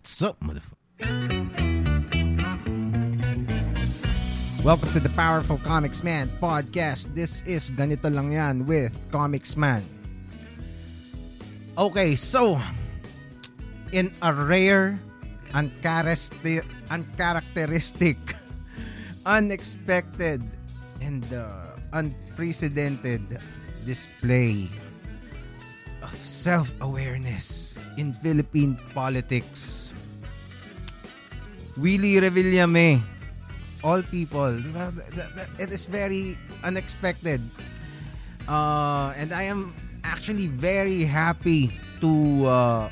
What's up, motherfucker? Welcome to the Powerful Comics Man podcast. This is Ganito Lang Yan with Comics Man. Okay, so in a rare, uncharacteristic, uncharacteristic unexpected, and uh, unprecedented display of self-awareness in Philippine politics. Willie Revillame, all people, it is very unexpected. Uh, and I am actually very happy to uh,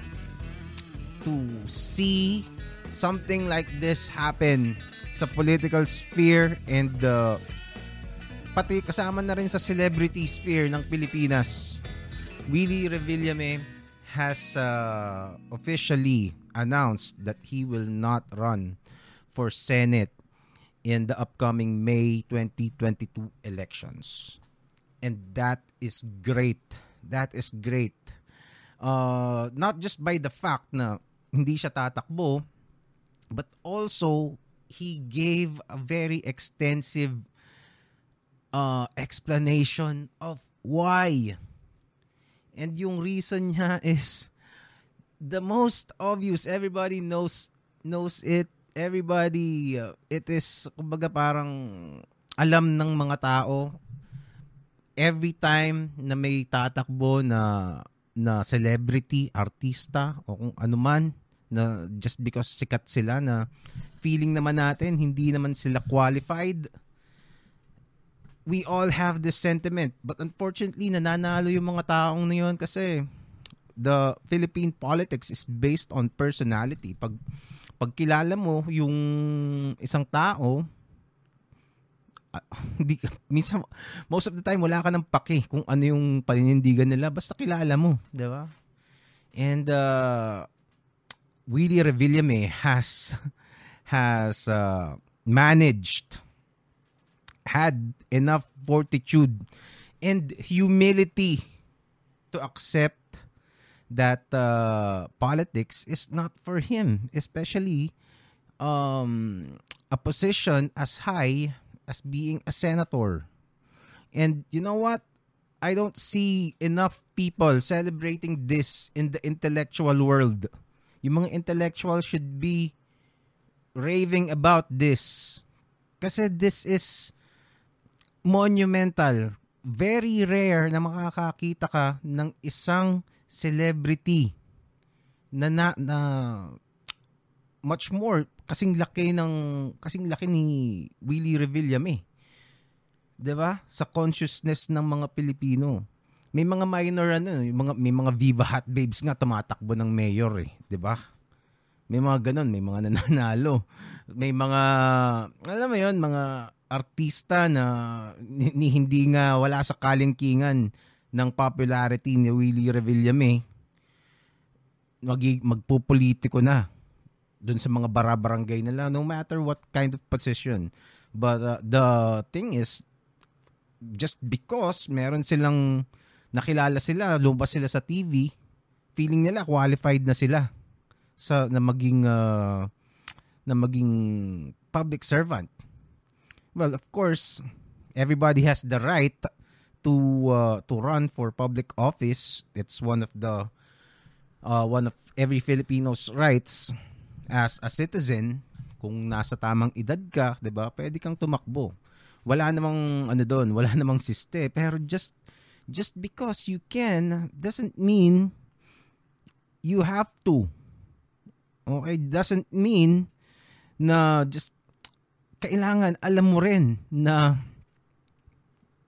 to see something like this happen sa political sphere and uh, pati kasama na rin sa celebrity sphere ng Pilipinas. Willie Revillame has uh, officially announced that he will not run for Senate in the upcoming May 2022 elections. And that is great. That is great. Uh, not just by the fact na hindi siya tatakbo, but also he gave a very extensive uh, explanation of why And yung reason niya is the most obvious. Everybody knows knows it. Everybody uh, it is kumbaga parang alam ng mga tao every time na may tatakbo na na celebrity, artista o kung ano man na just because sikat sila na feeling naman natin hindi naman sila qualified we all have this sentiment. But unfortunately, nananalo yung mga taong na yun kasi the Philippine politics is based on personality. Pag pag kilala mo yung isang tao, uh, hindi minsan most of the time wala ka ng paki kung ano yung paninindigan nila basta kilala mo, 'di ba? And uh Willie Revillame has has uh, managed had enough fortitude and humility to accept that uh, politics is not for him, especially um, a position as high as being a senator. And you know what? I don't see enough people celebrating this in the intellectual world. Yung mga intellectual should be raving about this. Kasi this is monumental. Very rare na makakakita ka ng isang celebrity na, na, na much more kasing laki ng kasing laki ni Willie Revillame. 'Di ba? Sa consciousness ng mga Pilipino. May mga minor ano, mga may mga Viva Hot Babes nga tumatakbo ng mayor eh, 'di ba? May mga ganun, may mga nananalo. May mga alam mo 'yon, mga artista na ni, ni hindi nga wala sa kalingkingan ng popularity ni Willie Revillame mag magpupolitiko na dun sa mga barabarangay nila no matter what kind of position. But uh, the thing is just because meron silang nakilala sila lumabas sila sa TV feeling nila qualified na sila sa na maging uh, na maging public servant well, of course, everybody has the right to uh, to run for public office. It's one of the uh, one of every Filipino's rights as a citizen. Kung nasa tamang edad ka, 'di ba? Pwede kang tumakbo. Wala namang ano doon, wala namang siste, pero just just because you can doesn't mean you have to. Okay, doesn't mean na just kailangan alam mo rin na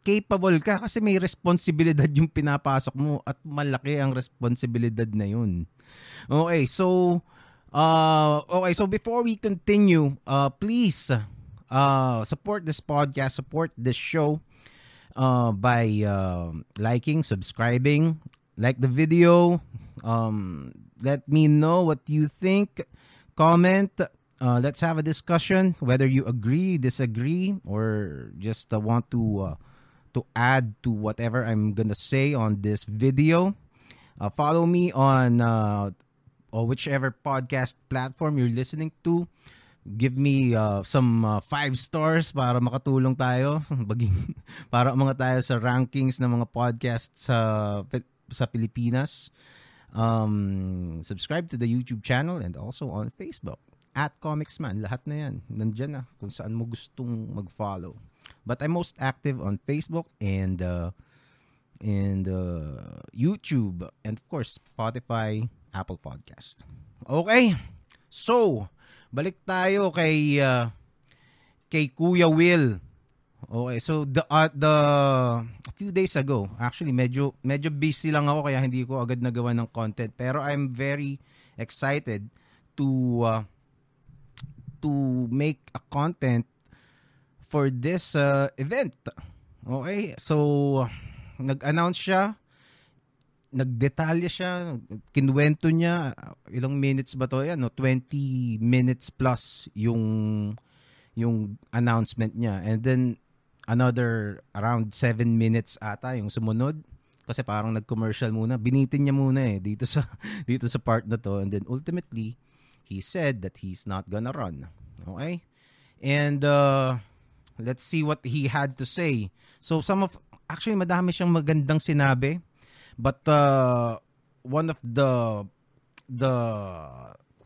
capable ka kasi may responsibilidad yung pinapasok mo at malaki ang responsibilidad na yun. Okay, so uh okay, so before we continue, uh please uh support this podcast, support this show uh by uh, liking, subscribing, like the video, um let me know what you think, comment uh, let's have a discussion whether you agree, disagree, or just uh, want to uh, to add to whatever I'm gonna say on this video. Uh, follow me on uh, or whichever podcast platform you're listening to. Give me uh, some uh, five stars para makatulong tayo baging para mga tayo sa rankings ng mga podcasts sa sa Pilipinas. Um, subscribe to the YouTube channel and also on Facebook at Comicsman. Lahat na yan. Nandyan na kung saan mo gustong mag-follow. But I'm most active on Facebook and uh, and uh, YouTube and of course Spotify, Apple Podcast. Okay. So, balik tayo kay uh, kay Kuya Will. Okay, so the uh, the a few days ago, actually medyo medyo busy lang ako kaya hindi ko agad nagawa ng content pero I'm very excited to uh, to make a content for this uh, event. Okay, so nag-announce siya, nagdetalye siya, kinwento niya, ilang minutes ba to? Yan, no? 20 minutes plus yung yung announcement niya. And then another around 7 minutes ata yung sumunod kasi parang nag-commercial muna. Binitin niya muna eh dito sa dito sa part na to and then ultimately he said that he's not gonna run. Okay? And uh, let's see what he had to say. So some of actually madami siyang magandang sinabi but uh, one of the the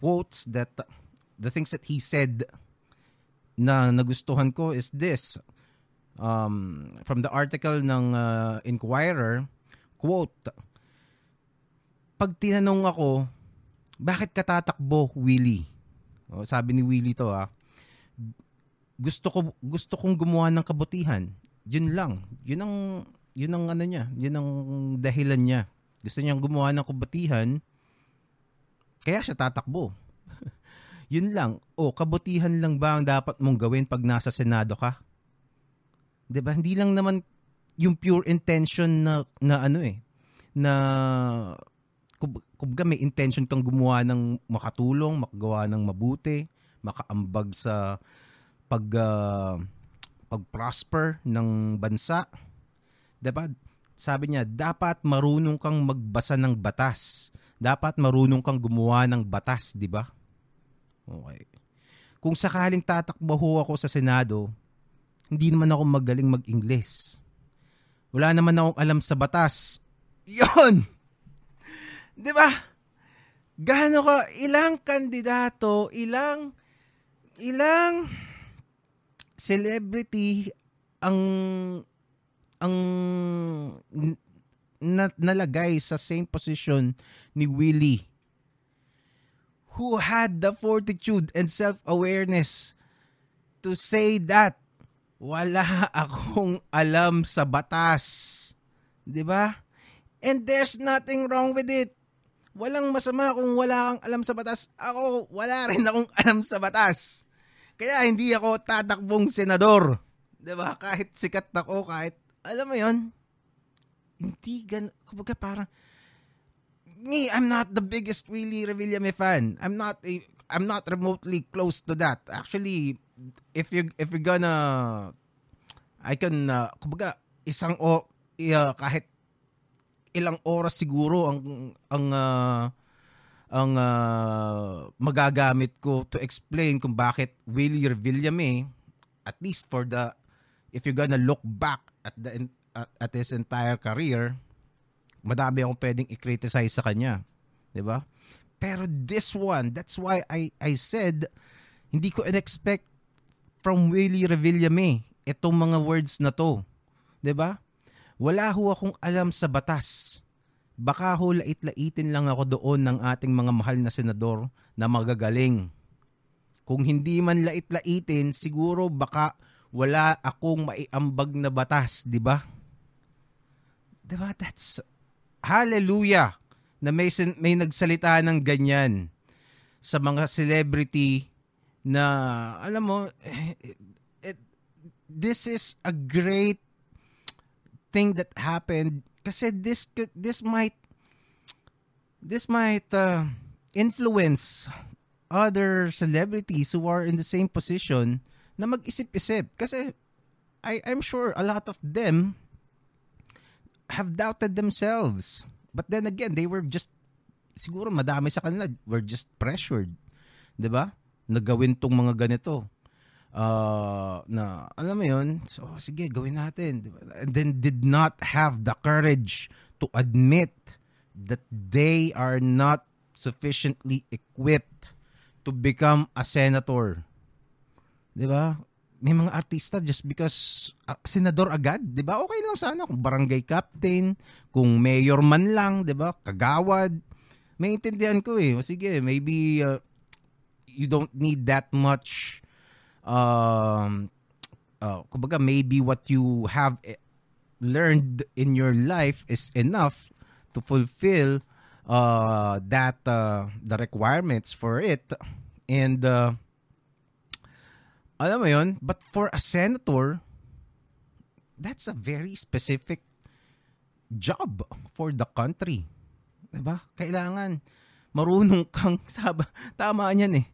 quotes that the things that he said na nagustuhan ko is this um, from the article ng uh, Inquirer quote pag tinanong ako bakit ka tatakbo Willie o, sabi ni Willie to ah gusto ko gusto kong gumawa ng kabutihan yun lang. Yun ang yun ang ano niya, yun ang dahilan niya. Gusto niyang gumawa ng kabutihan, kaya siya tatakbo. yun lang. O, kabutihan lang ba ang dapat mong gawin pag nasa Senado ka? 'Di ba? Hindi lang naman yung pure intention na na ano eh na kumbaga may intention kang gumawa ng makatulong, makagawa ng mabuti, makaambag sa pag uh, pag-prosper ng bansa. 'Di ba? Sabi niya, dapat marunong kang magbasa ng batas. Dapat marunong kang gumawa ng batas, 'di ba? Okay. Kung sakaling tatakbo ho ako sa Senado, hindi naman ako magaling mag-Ingles. Wala naman akong alam sa batas. 'Yon. 'Di ba? Gaano ka ilang kandidato, ilang ilang celebrity ang ang na, nalagay sa same position ni Willie who had the fortitude and self-awareness to say that wala akong alam sa batas. 'Di ba? And there's nothing wrong with it. Walang masama kung wala kang alam sa batas. Ako, wala rin akong alam sa batas. Kaya hindi ako tatakbong senador. ba? Kahit sikat ako, kahit alam mo 'yon. Hindi gan kumbaga parang me, I'm not the biggest Willie Revillame fan. I'm not a I'm not remotely close to that. Actually, if you if you're gonna I can uh, kumbaga isang o uh, kahit ilang oras siguro ang ang uh, ang uh, magagamit ko to explain kung bakit Willie Revillame at least for the if you're gonna look back at the at, at his entire career madami akong pwedeng i-criticize sa kanya 'di ba? Pero this one that's why I I said hindi ko expect from Willie Revillame itong mga words na to 'di ba wala ho akong alam sa batas baka ho lait-laitin lang ako doon ng ating mga mahal na senador na magagaling. Kung hindi man lait-laitin, siguro baka wala akong maiambag na batas, di ba? Di ba? That's hallelujah na may, may nagsalita ng ganyan sa mga celebrity na alam mo it, it, this is a great thing that happened kasi this this might this might uh, influence other celebrities who are in the same position na mag-isip-isip kasi I I'm sure a lot of them have doubted themselves but then again they were just siguro madami sa kanila were just pressured. 'Di ba? Nagawin tong mga ganito. Uh, na alam mo yun, so sige, gawin natin. And then did not have the courage to admit that they are not sufficiently equipped to become a senator. 'Di ba? May mga artista just because uh, senador agad, 'di ba? Okay lang sana kung barangay captain, kung mayor man lang, 'di ba? Kagawad. Maintindihan ko eh. O sige, maybe uh, you don't need that much um uh, kumbaga maybe what you have eh, learned in your life is enough to fulfill uh, that uh, the requirements for it. And uh, alam mo yon but for a senator that's a very specific job for the country. 'di ba kailangan marunong kang saba tama niyan eh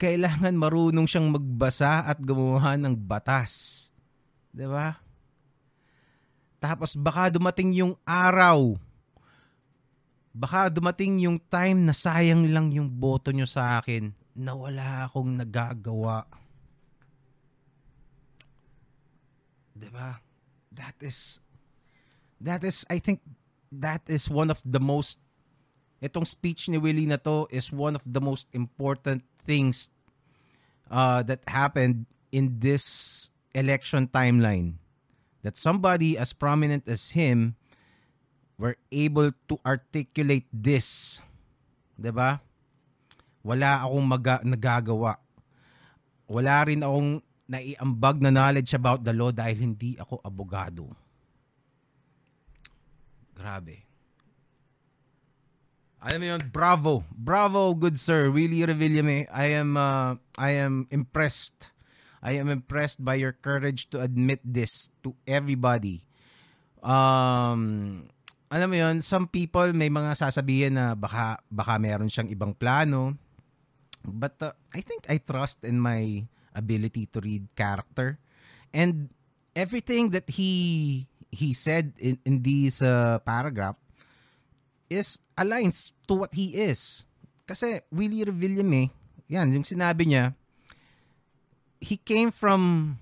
kailangan marunong siyang magbasa at gumawa ng batas. 'Di ba? Tapos baka dumating yung araw. Baka dumating yung time na sayang lang yung boto nyo sa akin na wala akong nagagawa. 'Di ba? That is that is I think that is one of the most itong speech ni Willie na to is one of the most important things uh, that happened in this election timeline that somebody as prominent as him were able to articulate this. 'Di ba? Wala akong maga- nagagawa. Wala rin akong naiambag na knowledge about the law dahil hindi ako abogado. Grabe. Alam mo yun, bravo. Bravo, good sir. Really, Revillame. I am, uh, I am impressed. I am impressed by your courage to admit this to everybody. Um, alam mo yun, some people may mga sasabihin na baka, baka meron siyang ibang plano. But uh, I think I trust in my ability to read character. And everything that he he said in, in these uh, paragraph is aligns to what he is. Kasi Willie Revillame, yan, yung sinabi niya, he came from,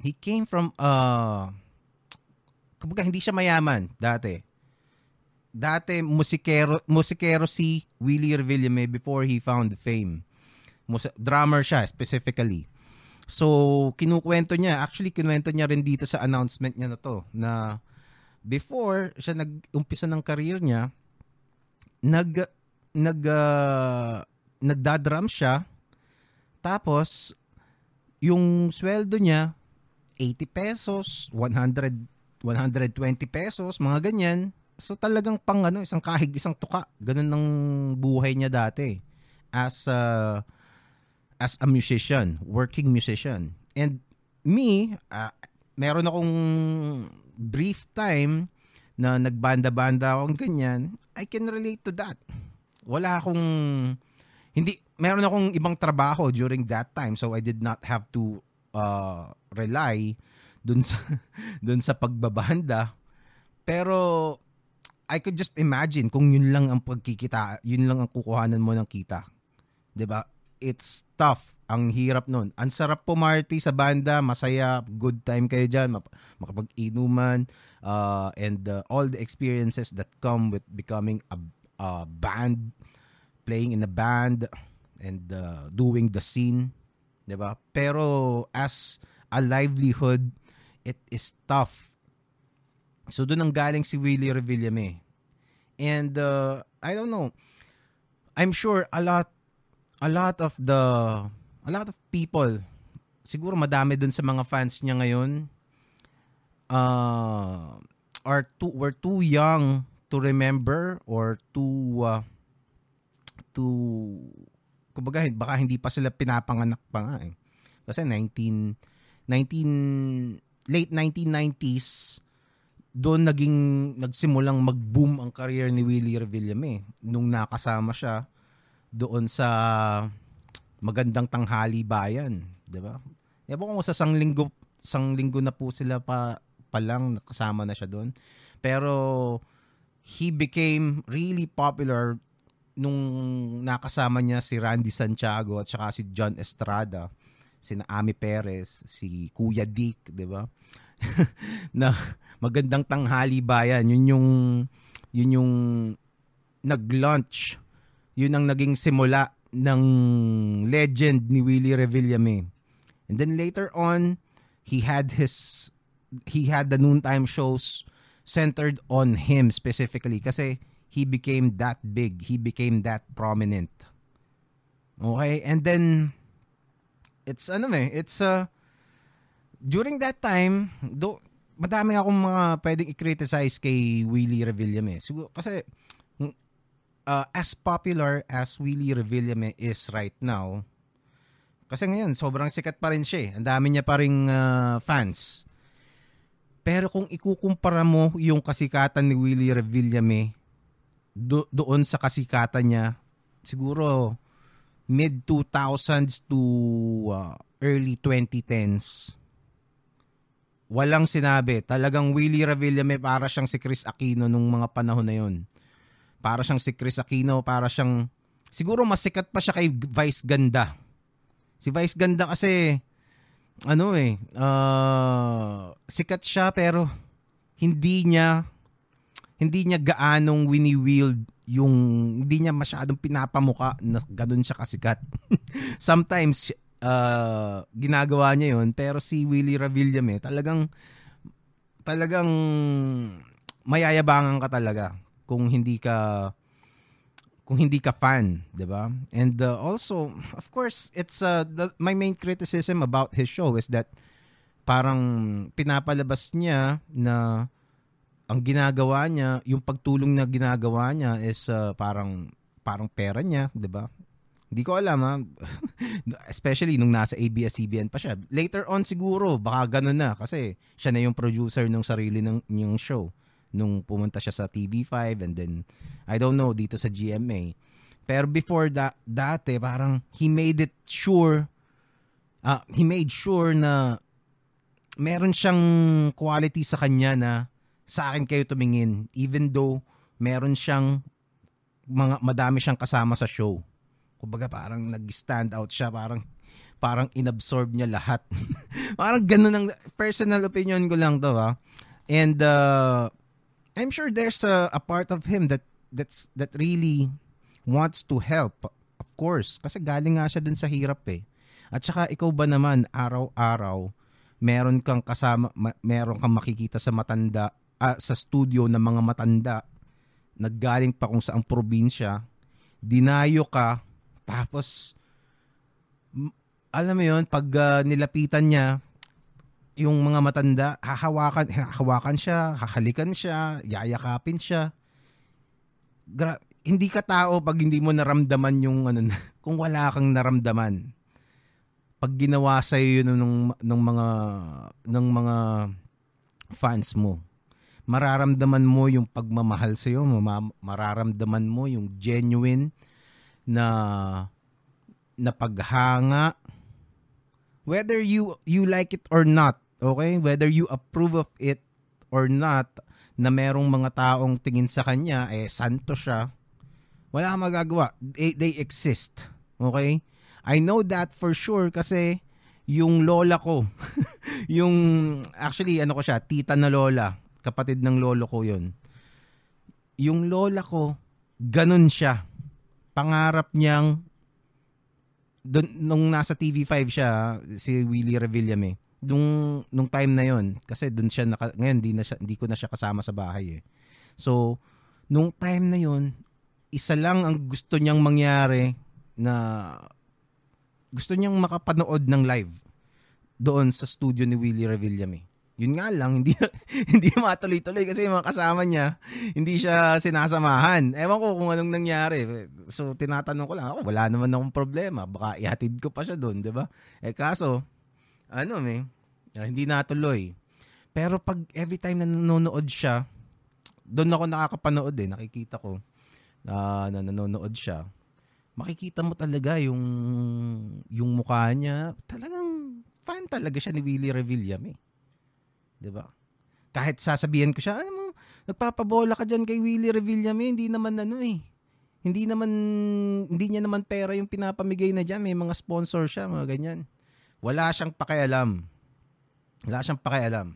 he came from, uh, kumbaga hindi siya mayaman dati. Dati musikero, musikero si Willie Revillame before he found fame. Mus- drummer siya specifically. So, kinukwento niya, actually kinuwento niya rin dito sa announcement niya na to, na before siya nag-umpisa ng career niya, nag nag uh, nagdadrum siya tapos yung sweldo niya 80 pesos, 100 120 pesos, mga ganyan. So talagang pang ano, isang kahig, isang tuka. Ganun ng buhay niya dati as a, as a musician, working musician. And me, uh, meron akong brief time na nagbanda-banda akong ganyan, I can relate to that. Wala akong hindi meron akong ibang trabaho during that time so I did not have to uh, rely dun sa dun sa pagbabanda. Pero I could just imagine kung yun lang ang pagkikita, yun lang ang kukuhanan mo ng kita. 'Di ba? It's tough. Ang hirap nun. Ang sarap pumarty sa banda, masaya, good time kayo dyan, makapag-inuman, uh, and uh, all the experiences that come with becoming a, a band, playing in a band, and uh, doing the scene, 'di ba? Pero as a livelihood, it is tough. So doon ang galing si Willie Revillame. And uh, I don't know. I'm sure a lot a lot of the a lot of people siguro madami doon sa mga fans niya ngayon uh, are too were too young to remember or too uh, to kumbaga baka hindi pa sila pinapanganak pa nga eh. Kasi 19 19 late 1990s doon naging nagsimulang mag-boom ang career ni Willie Revillame nung nakasama siya doon sa magandang tanghali bayan, 'di ba? Ewan ko sa sanglinggo sanglinggo na po sila pa pa lang nakasama na siya doon. Pero he became really popular nung nakasama niya si Randy Santiago at saka si John Estrada, si Ami Perez, si Kuya Dick, 'di ba? na magandang tanghali bayan. Yun yung yun yung nag-launch. Yun ang naging simula ng legend ni Willie Revillame. And then later on, he had his he had the noontime shows centered on him specifically kasi he became that big. He became that prominent. Okay? And then, it's ano eh, it's uh, during that time, do, madami akong mga pwedeng i-criticize kay Willie Revillame. Siguro, kasi, uh, as popular as Willie Revillame is right now, kasi ngayon, sobrang sikat pa rin siya eh. Ang dami niya pa ring uh, fans. Pero kung ikukumpara mo yung kasikatan ni Willie Revillame do, doon sa kasikatan niya, siguro mid 2000s to uh, early 2010s, walang sinabi. Talagang Willie Revillame para siyang si Chris Aquino nung mga panahon na yon. Para siyang si Chris Aquino, para siyang siguro mas sikat pa siya kay Vice Ganda. Si Vice Ganda kasi ano eh, uh, sikat siya pero hindi niya hindi niya gaanong wini-wield yung hindi niya masyadong pinapamuka na ganun siya kasikat. Sometimes uh, ginagawa niya yon pero si Willie Ravillame talagang talagang mayayabangan ka talaga kung hindi ka kung hindi ka fan, 'di ba? And uh, also, of course, it's uh, the, my main criticism about his show is that parang pinapalabas niya na ang ginagawa niya, yung pagtulong na ginagawa niya is uh, parang parang pera niya, 'di ba? Hindi ko alam ha. Especially nung nasa ABS-CBN pa siya. Later on siguro, baka ganun na kasi siya na yung producer ng sarili ng yung show nung pumunta siya sa TV5 and then I don't know dito sa GMA. Pero before that dati parang he made it sure uh, he made sure na meron siyang quality sa kanya na sa akin kayo tumingin even though meron siyang mga madami siyang kasama sa show. Kumbaga parang nag-stand out siya, parang parang inabsorb niya lahat. parang ganun ang personal opinion ko lang to ha. And uh, I'm sure there's a, a part of him that that's that really wants to help. Of course, kasi galing nga siya dun sa hirap eh. At saka ikaw ba naman araw-araw meron kang kasama ma- meron kang makikita sa matanda uh, sa studio ng mga matanda naggaling pa kung saang probinsya dinayo ka tapos alam mo yon pag uh, nilapitan niya yung mga matanda hahawakan hahawakan siya hahalikan siya yayakapin siya. Gra- hindi ka tao pag hindi mo naramdaman yung ano kung wala kang naramdaman. Pag ginawa sa iyo yun ng ng mga ng mga fans mo mararamdaman mo yung pagmamahal sa iyo, mararamdaman mo yung genuine na na paghanga. Whether you you like it or not, okay? Whether you approve of it or not na merong mga taong tingin sa kanya eh santo siya. Wala kang magagawa. They, they exist. Okay? I know that for sure kasi yung lola ko, yung actually ano ko siya, tita na lola kapatid ng lolo ko yon yung lola ko ganun siya pangarap niyang dun, nung nasa TV5 siya si Willie Revillame nung nung time na yon kasi doon siya naka, ngayon di na siya, hindi ko na siya kasama sa bahay eh so nung time na yon isa lang ang gusto niyang mangyari na gusto niyang makapanood ng live doon sa studio ni Willie Revillame yun nga lang, hindi, hindi matuloy-tuloy kasi mga kasama niya, hindi siya sinasamahan. Ewan ko kung anong nangyari. So, tinatanong ko lang, ako, wala naman akong problema. Baka ihatid ko pa siya doon, di ba? Eh, kaso, ano, may, uh, hindi natuloy. Pero pag every time na nanonood siya, doon ako nakakapanood eh, nakikita ko uh, na nanonood siya. Makikita mo talaga yung yung mukha niya, talagang fan talaga siya ni Willie Revillame. Eh. 'di ba? Kahit sasabihin ko siya, ano nagpapabola ka diyan kay Willie Revillame, hindi naman ano eh. Hindi naman hindi niya naman pera yung pinapamigay na diyan, may mga sponsor siya, mga ganyan. Wala siyang pakialam. Wala siyang pakialam.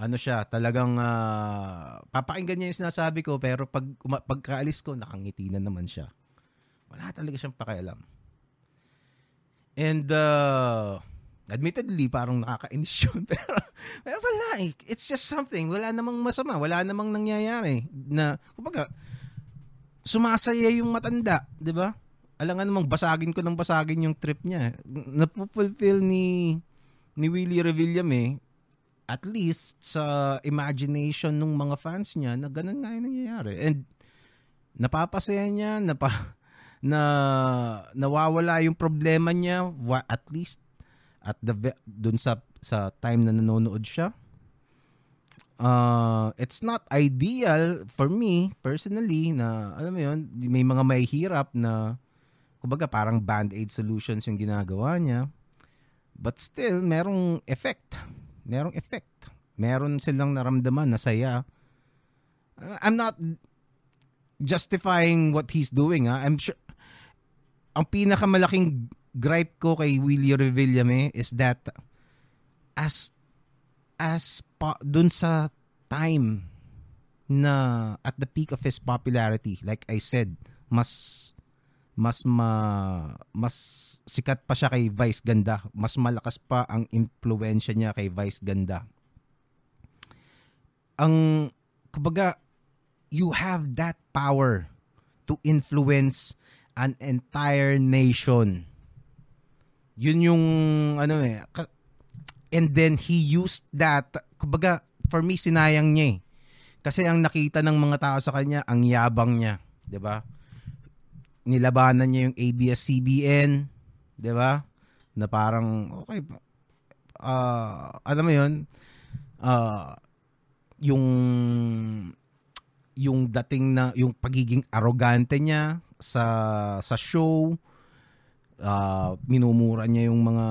Ano siya, talagang uh, papakinggan niya yung sinasabi ko pero pag uma, pagkaalis ko nakangiti na naman siya. Wala talaga siyang pakialam. And uh, admittedly, parang nakakainis yun. pero, pero wala eh. It's just something. Wala namang masama. Wala namang nangyayari. Na, kumbaga, sumasaya yung matanda, di ba? Alam nga namang basagin ko ng basagin yung trip niya. Napufulfill ni ni Willie Revillame eh, at least sa imagination ng mga fans niya na ganun nga yung nangyayari. And napapasaya niya, napa, na nawawala yung problema niya at least at the dun sa sa time na nanonood siya uh, it's not ideal for me personally na alam mo yun may mga may hirap na kumbaga parang band-aid solutions yung ginagawa niya. But still merong effect. Merong effect. Meron silang naramdaman na saya. I'm not justifying what he's doing ha I'm sure ang pinakamalaking gripe ko kay Willie Revillame is that as as pa, dun sa time na at the peak of his popularity like I said mas mas ma mas sikat pa siya kay Vice Ganda mas malakas pa ang impluwensya niya kay Vice Ganda ang kumbaga you have that power to influence an entire nation. Yun yung ano eh. And then he used that, kumbaga for me sinayang niya eh. Kasi ang nakita ng mga tao sa kanya, ang yabang niya, 'di ba? Nilabanan niya yung ABS-CBN, 'di ba? Na parang okay uh, alam mo 'yun, uh, yung yung dating na yung pagiging arrogante niya, sa sa show uh, minumura niya yung mga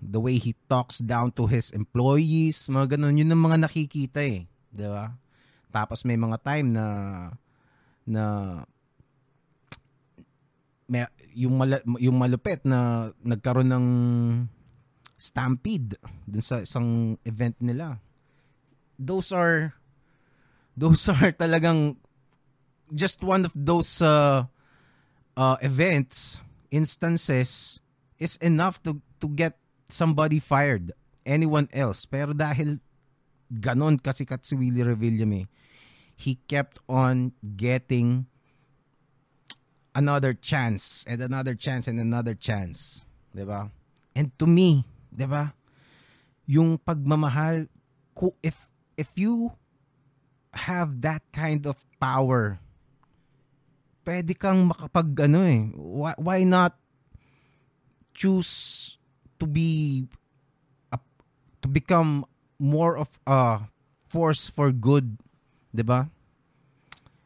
the way he talks down to his employees mga ganun yun ang mga nakikita eh di ba tapos may mga time na na yung mala, yung malupit na nagkaroon ng stampede dun sa isang event nila those are those are talagang just one of those uh, uh, events, instances, is enough to to get somebody fired. Anyone else. Pero dahil ganon kasikat si Willie Revillame, he kept on getting another chance and another chance and another chance. ba? And to me, ba? Yung pagmamahal if if you have that kind of power pwede kang makapag ano eh. Why, why not choose to be a, to become more of a force for good, 'di ba?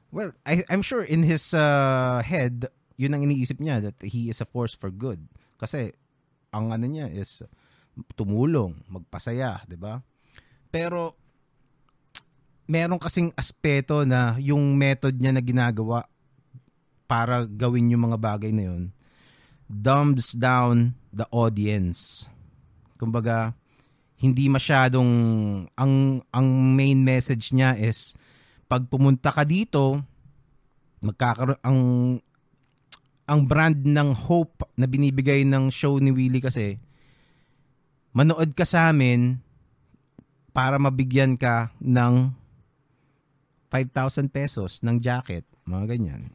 Well, I I'm sure in his uh, head, yun ang iniisip niya that he is a force for good. Kasi ang ano niya is tumulong, magpasaya, 'di ba? Pero meron kasing aspeto na yung method niya na ginagawa para gawin yung mga bagay na yun dumbs down the audience. Kumbaga, hindi masyadong ang ang main message niya is pag pumunta ka dito magkakaroon ang ang brand ng hope na binibigay ng show ni Willie kasi manood ka sa amin para mabigyan ka ng 5,000 pesos ng jacket, mga ganyan.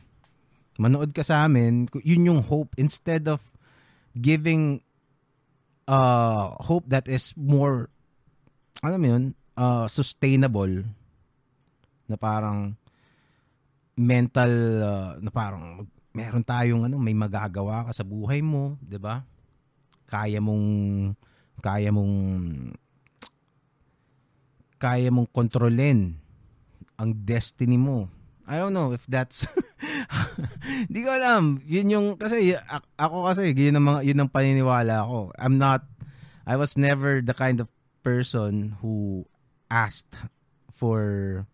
Manood ka sa amin, yun yung hope. Instead of giving uh hope that is more alam mo yun, uh, sustainable na parang mental uh, na parang meron tayong ano may magagawa ka sa buhay mo, 'di ba? Kaya mong kaya mong kaya mong kontrolin ang destiny mo. I don't know if that's Hindi ko alam. Yun yung, kasi ako kasi, yun ang, mga, yun ang paniniwala ko. I'm not, I was never the kind of person who asked for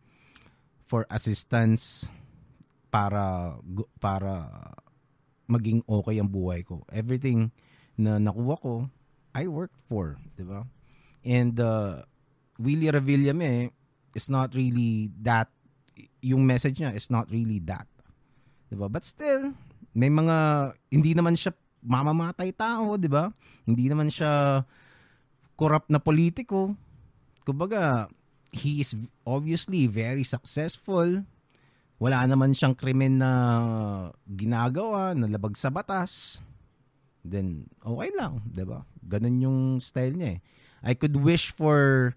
for assistance para para maging okay ang buhay ko. Everything na nakuha ko, I worked for, 'di ba? And uh, Willie Revillame is not really that yung message niya is not really that. 'Di ba? But still, may mga hindi naman siya mamamatay tao, 'di ba? Hindi naman siya corrupt na politiko. Kumbaga, he is obviously very successful. Wala naman siyang krimen na ginagawa, na labag sa batas. Then, okay lang, ba? Ganun yung style niya eh. I could wish for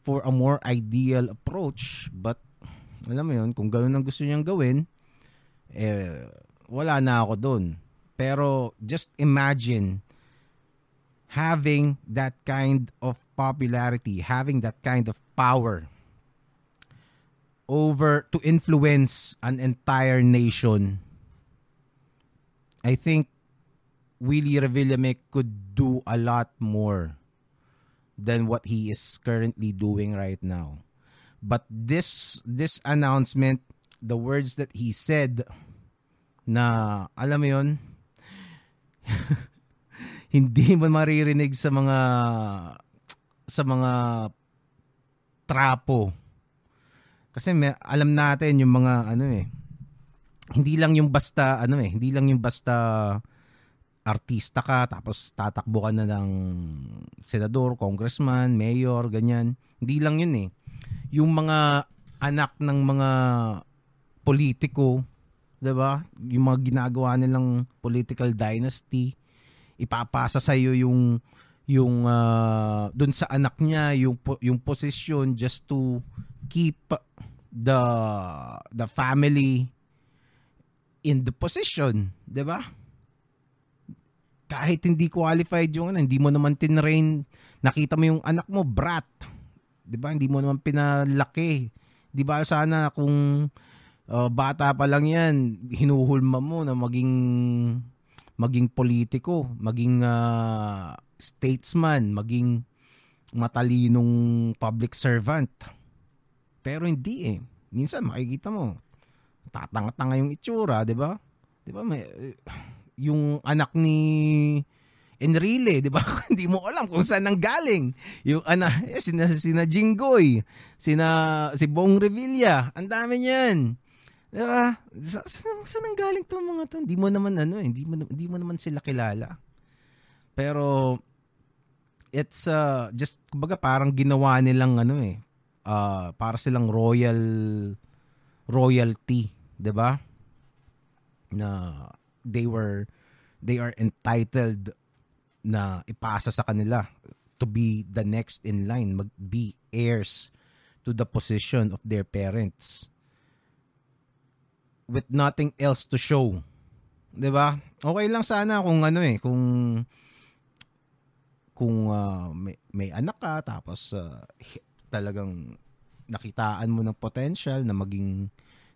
for a more ideal approach, but alam mo yun, kung ganun ang gusto niyang gawin, eh, wala na ako doon. Pero just imagine having that kind of popularity, having that kind of power over to influence an entire nation. I think Willie Revillame could do a lot more than what he is currently doing right now. But this this announcement, the words that he said na alam mo 'yon, hindi mo maririnig sa mga sa mga trapo. Kasi may, alam natin yung mga ano eh. Hindi lang yung basta ano eh, hindi lang yung basta artista ka tapos tatakbo ka na ng senador, congressman, mayor, ganyan. Hindi lang yun eh. Yung mga anak ng mga politiko, 'di ba? Yung mga ginagawa nilang political dynasty, ipapasa sa iyo yung yung uh, doon sa anak niya yung yung posisyon just to keep the the family in the position, 'di ba? kahit hindi qualified yung ano, hindi mo naman tinrain, nakita mo yung anak mo, brat. 'Di ba? Hindi mo naman pinalaki. 'Di ba sana kung uh, bata pa lang 'yan, hinuhulma mo na maging maging politiko, maging uh, statesman, maging matalinong public servant. Pero hindi eh. Minsan makikita mo, tatanga-tanga yung itsura, 'di ba? 'Di ba? May yung anak ni Enrile, di ba? Hindi mo alam kung saan nang galing. Yung anak, eh, sina, sina Jinggoy, sina, si Bong Revilla, ang dami niyan. Di ba? Sa, saan, saan galing to mga to? Hindi mo naman ano, hindi mo, hindi mo naman sila kilala. Pero, it's uh, just, kumbaga parang ginawa nilang ano eh, uh, para silang royal, royalty, di ba? Na they were they are entitled na ipasa sa kanila to be the next in line, mag be heirs to the position of their parents with nothing else to show. 'Di ba? Okay lang sana kung ano eh, kung kung uh, may, may anak ka tapos uh, talagang nakitaan mo ng potential na maging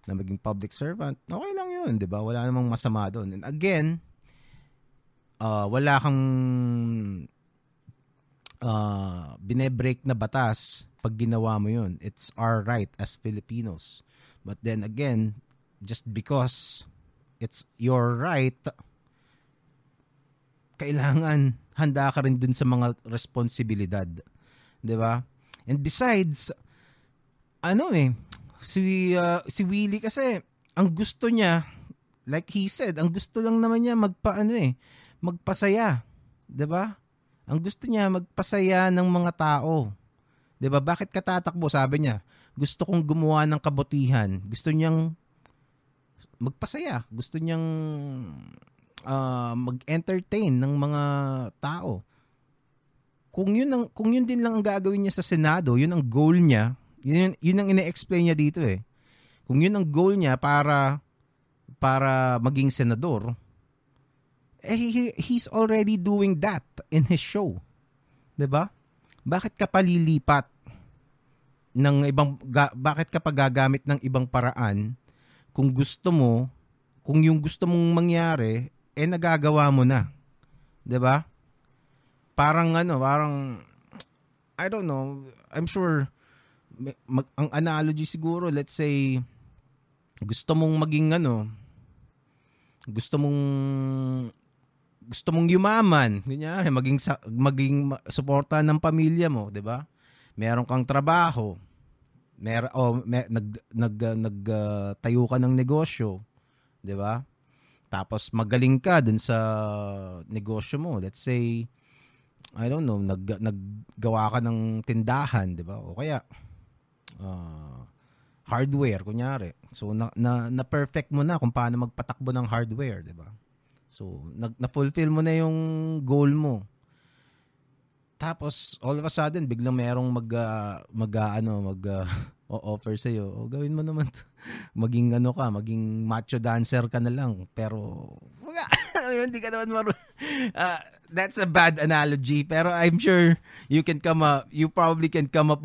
na maging public servant, okay lang yun, di ba? Wala namang masama doon. And again, uh, wala kang uh, binebreak na batas pag ginawa mo yun. It's our right as Filipinos. But then again, just because it's your right, kailangan handa ka rin dun sa mga responsibilidad. ba? And besides, ano eh, si uh, si Willie kasi ang gusto niya like he said, ang gusto lang naman niya magpaano eh, magpasaya, ba? Ang gusto niya magpasaya ng mga tao. 'Di ba? Bakit ka tatakbo? Sabi niya, gusto kong gumawa ng kabutihan. Gusto niyang magpasaya. Gusto niyang uh, mag-entertain ng mga tao. Kung yun ang kung yun din lang ang gagawin niya sa Senado, yun ang goal niya, yun, yun ang ine-explain niya dito eh. Kung yun ang goal niya para para maging senador, eh he, he's already doing that in his show. 'Di ba? Bakit ka palilipat ng ibang ga, bakit ka pa gagamit ng ibang paraan kung gusto mo, kung yung gusto mong mangyari eh nagagawa mo na. 'Di ba? Parang ano, parang I don't know, I'm sure mag, ang analogy siguro, let's say, gusto mong maging ano, gusto mong gusto mong yumaman, ganyan, maging maging suporta ng pamilya mo, 'di ba? Meron kang trabaho, mer o mer, nag nag uh, nag uh, tayo ka ng negosyo, 'di ba? Tapos magaling ka dun sa negosyo mo. Let's say I don't know, nag naggawa ka ng tindahan, 'di ba? O kaya uh, hardware kunyari. So na, na, na perfect mo na kung paano magpatakbo ng hardware, 'di ba? So nag na-fulfill mo na yung goal mo. Tapos all of a sudden biglang merong mag uh, mag uh, ano mag uh, offer sa iyo. O gawin mo naman to. maging ano ka, maging macho dancer ka na lang. Pero hindi ka naman maru uh, that's a bad analogy pero I'm sure you can come up you probably can come up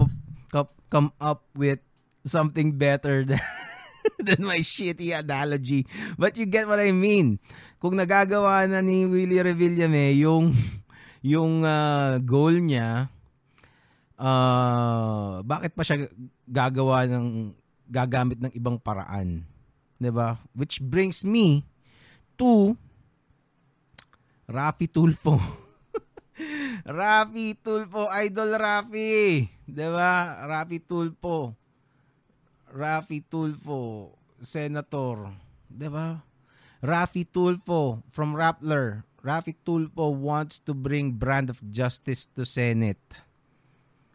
come up with something better than, than my shitty analogy. But you get what I mean. Kung nagagawa na ni Willie Revillame yung yung uh, goal niya, uh, bakit pa siya gagawa ng gagamit ng ibang paraan? 'Di ba? Which brings me to Rafi Tulfo. Rafi Tulfo, idol Rafi. 'Di ba? Rafi Tulfo. Rafi Tulfo, Senator. Di ba? Rafi Tulfo from Rappler. Rafi Tulfo wants to bring brand of justice to Senate.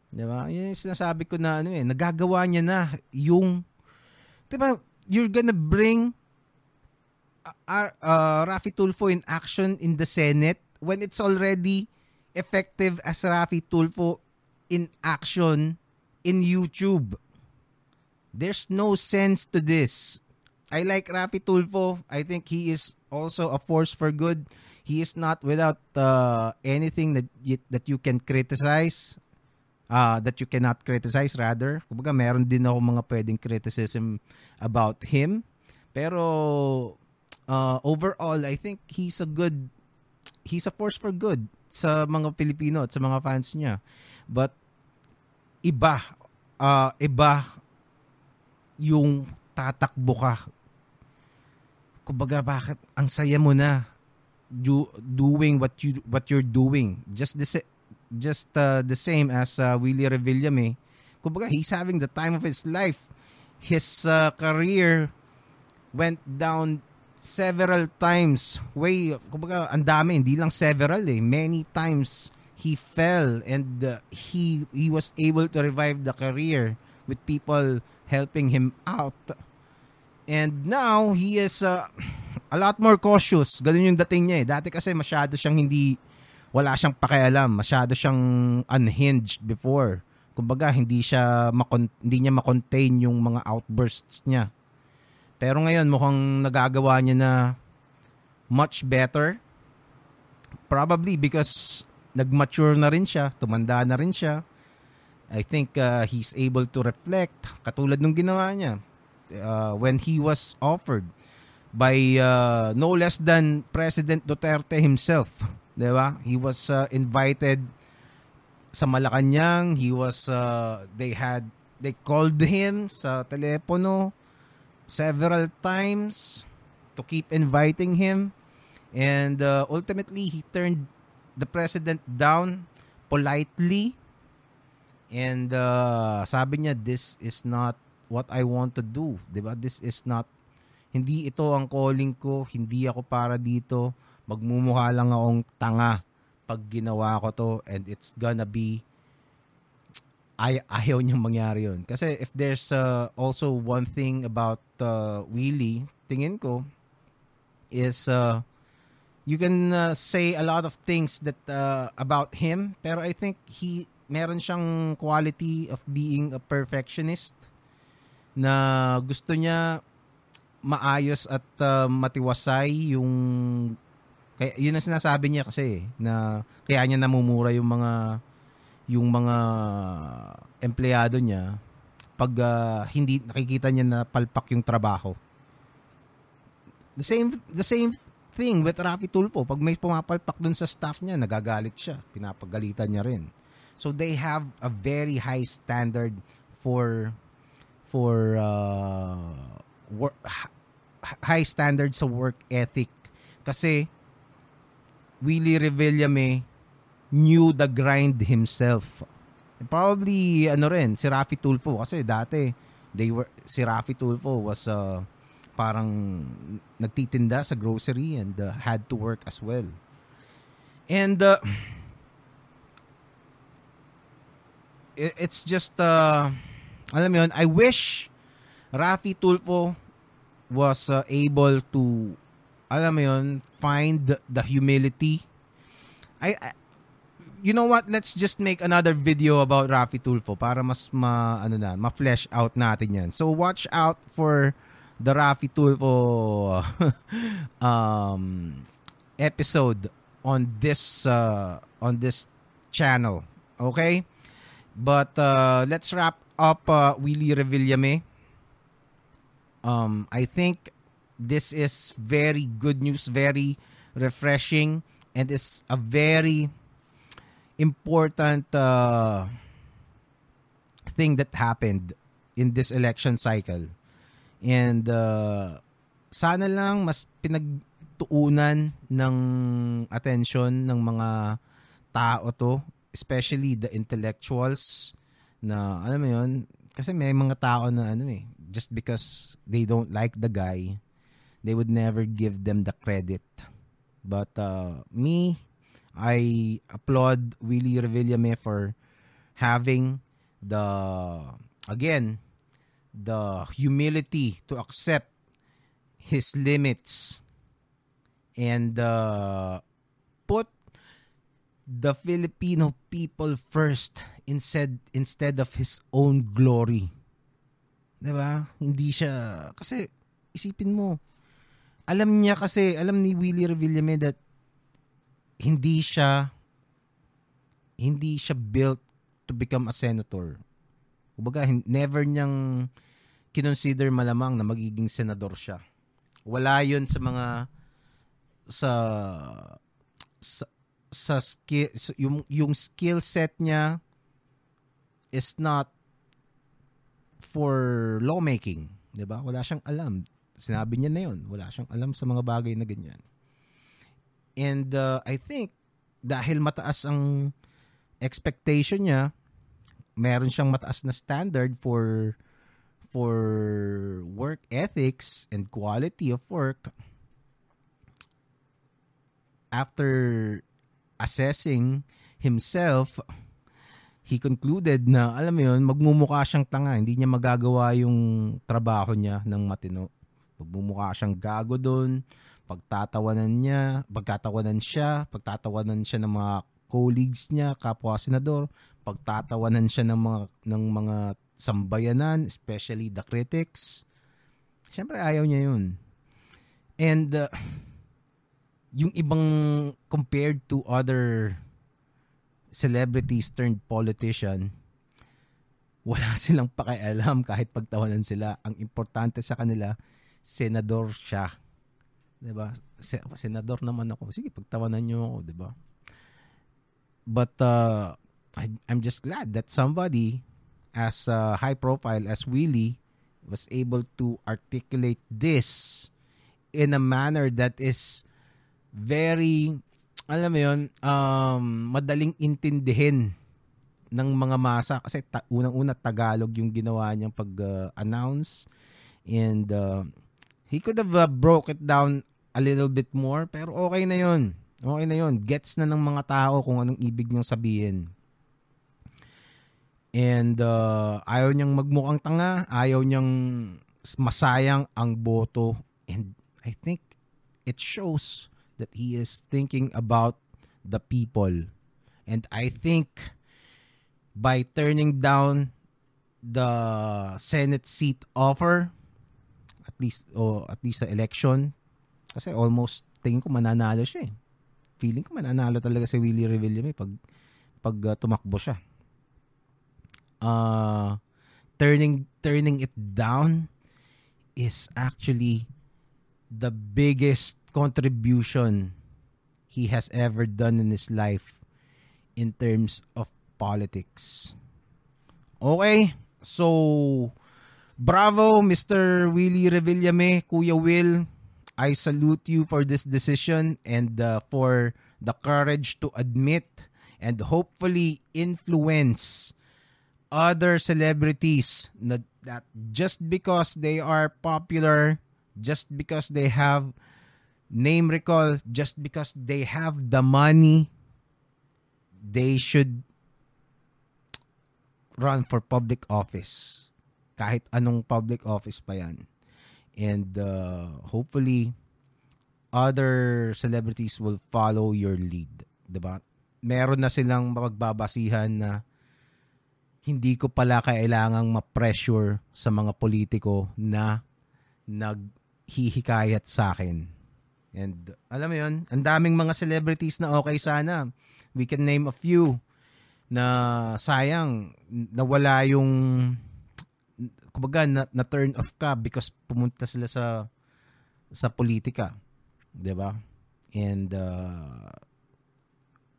Di ba? Yun yung sinasabi ko na ano eh, nagagawa niya na yung, di ba, you're gonna bring uh, uh, Rafi Tulfo in action in the Senate when it's already effective as Rafi Tulfo in action in YouTube. There's no sense to this. I like Rapi Tulfo. I think he is also a force for good. He is not without uh, anything that you, that you can criticize. Uh, that you cannot criticize rather. Kumbaga meron din ako mga pwedeng criticism about him. Pero uh, overall, I think he's a good he's a force for good sa mga Pilipino at sa mga fans niya. But iba uh, iba yung tatakbo ka. Kumbaga bakit ang saya mo na do, doing what you what you're doing. Just the just uh, the same as uh, Willie Revillame. Kumbaga he's having the time of his life. His uh, career went down several times. Way, kumbaga, ang dami, hindi lang several eh. Many times he fell and uh, he he was able to revive the career with people helping him out. And now, he is uh, a lot more cautious. Ganun yung dating niya eh. Dati kasi masyado siyang hindi, wala siyang pakialam. Masyado siyang unhinged before. Kumbaga, hindi siya makon, hindi niya makontain yung mga outbursts niya. Pero ngayon, mukhang nagagawa niya na much better. Probably because nag-mature na rin siya, tumanda na rin siya. I think uh, he's able to reflect katulad nung ginawa niya uh, when he was offered by uh, no less than President Duterte himself, 'di ba? He was uh, invited sa Malacanang, he was uh, they had they called him sa telepono several times to keep inviting him. And uh, ultimately he turned the president down politely. And uh, sabi niya, this is not what I want to do. ba diba? This is not, hindi ito ang calling ko, hindi ako para dito. Magmumukha lang akong tanga pag ginawa ko to and it's gonna be ay ayaw niyang mangyari yun. Kasi if there's uh, also one thing about uh, Willie, tingin ko, is uh, you can uh, say a lot of things that uh, about him, pero I think he meron siyang quality of being a perfectionist na gusto niya maayos at uh, matiwasay yung kaya yun ang sinasabi niya kasi na kaya niya namumura yung mga yung mga empleyado niya pag uh, hindi nakikita niya na palpak yung trabaho. The same the same thing with Rafi Tulfo. Pag may pumapalpak dun sa staff niya, nagagalit siya. Pinapagalitan niya rin. So they have a very high standard for for uh, work, high standard sa work ethic. Kasi Willie Revillame knew the grind himself. Probably ano rin si Rafi Tulfo kasi dati they were si Rafi Tulfo was uh, parang nagtitinda sa grocery and uh, had to work as well. And uh, it, it's just uh, alam mo yun, I wish Rafi Tulfo was uh, able to alam mo yun, find the humility. I, I you know what? Let's just make another video about Rafi Tulfo para mas ma ano na, ma-flesh out natin 'yan. So watch out for the Rafi Tulfo um episode on this uh on this channel. Okay? But uh let's wrap up uh Willie Revillame. Um I think this is very good news, very refreshing and is a very important uh, thing that happened in this election cycle. And uh, sana lang mas pinagtuunan ng attention ng mga tao to, especially the intellectuals na alam mo yun, kasi may mga tao na ano eh, just because they don't like the guy, they would never give them the credit. But uh, me, I applaud Willie Revillame for having the again the humility to accept his limits and uh, put the Filipino people first instead instead of his own glory. 'Di ba? Hindi siya kasi isipin mo alam niya kasi alam ni Willie Revillame that hindi siya hindi siya built to become a senator. Kumbaga, never niyang kinonsider malamang na magiging senador siya. Wala 'yon sa mga sa sa, sa skill yung yung skill set niya is not for lawmaking, 'di ba? Wala siyang alam. Sinabi niya na 'yon, wala siyang alam sa mga bagay na ganyan. And uh, I think dahil mataas ang expectation niya, meron siyang mataas na standard for for work ethics and quality of work. After assessing himself, he concluded na alam mo yun, magmumukha siyang tanga, hindi niya magagawa yung trabaho niya ng matino. Magmumukha siyang gago doon, pagtatawanan niya, pagtatawanan siya, pagtatawanan siya ng mga colleagues niya, kapwa senador, pagtatawanan siya ng mga ng mga sambayanan, especially the critics. Siyempre ayaw niya 'yun. And uh, yung ibang compared to other celebrities turned politician, wala silang pakialam kahit pagtawanan sila. Ang importante sa kanila, senador siya 'Di ba? senador naman ako. Sige, pagtawanan niyo ako, 'di ba? But uh, I, I'm just glad that somebody as uh, high profile as Willie was able to articulate this in a manner that is very alam mo yun, um, madaling intindihin ng mga masa kasi ta- unang-una Tagalog yung ginawa niyang pag-announce uh, and uh, he could have uh, broke it down a little bit more, pero okay na yun. Okay na yun. Gets na ng mga tao kung anong ibig niyang sabihin. And uh, ayaw niyang magmukhang tanga, ayaw niyang masayang ang boto. And I think it shows that he is thinking about the people. And I think by turning down the Senate seat offer, at least o at least sa election, kasi almost tingin ko mananalo siya eh. Feeling ko mananalo talaga si Willie Revillame pag pag uh, tumakbo siya. Uh, turning turning it down is actually the biggest contribution he has ever done in his life in terms of politics. Okay? So Bravo, Mr. Willie Revillame, Kuya Will. I salute you for this decision and uh, for the courage to admit and hopefully influence other celebrities that, that just because they are popular, just because they have name recall, just because they have the money, they should run for public office kahit anong public office pa yan. And uh, hopefully, other celebrities will follow your lead. ba? Diba? Meron na silang mapagbabasihan na hindi ko pala kailangang ma-pressure sa mga politiko na naghihikayat sa akin. And alam mo yun, ang daming mga celebrities na okay sana. We can name a few na sayang nawala yung kumbaga na, na turn off ka because pumunta sila sa sa politika. 'Di ba? And uh,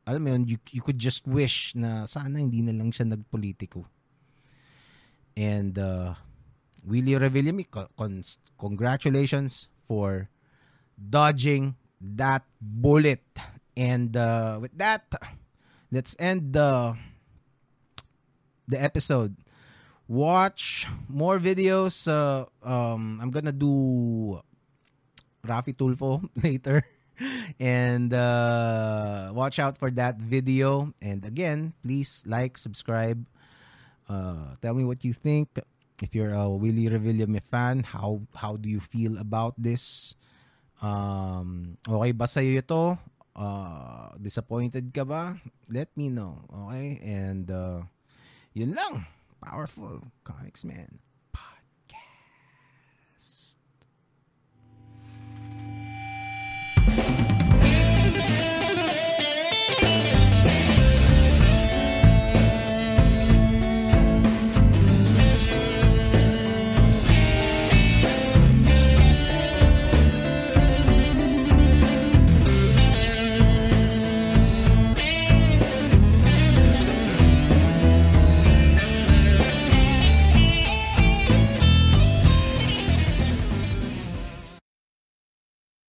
alam mo yun, you, you could just wish na sana hindi na lang siya nagpolitiko. And uh, Willie Revillame, con- congratulations for dodging that bullet. And uh, with that, let's end the the episode watch more videos. Uh, um, I'm gonna do Rafi Tulfo later. and uh, watch out for that video. And again, please like, subscribe. Uh, tell me what you think. If you're a Willie Revillame fan, how how do you feel about this? Um, okay ba sa'yo ito? Uh, disappointed ka ba? Let me know. Okay? And uh, yun lang. Powerful Comics Man.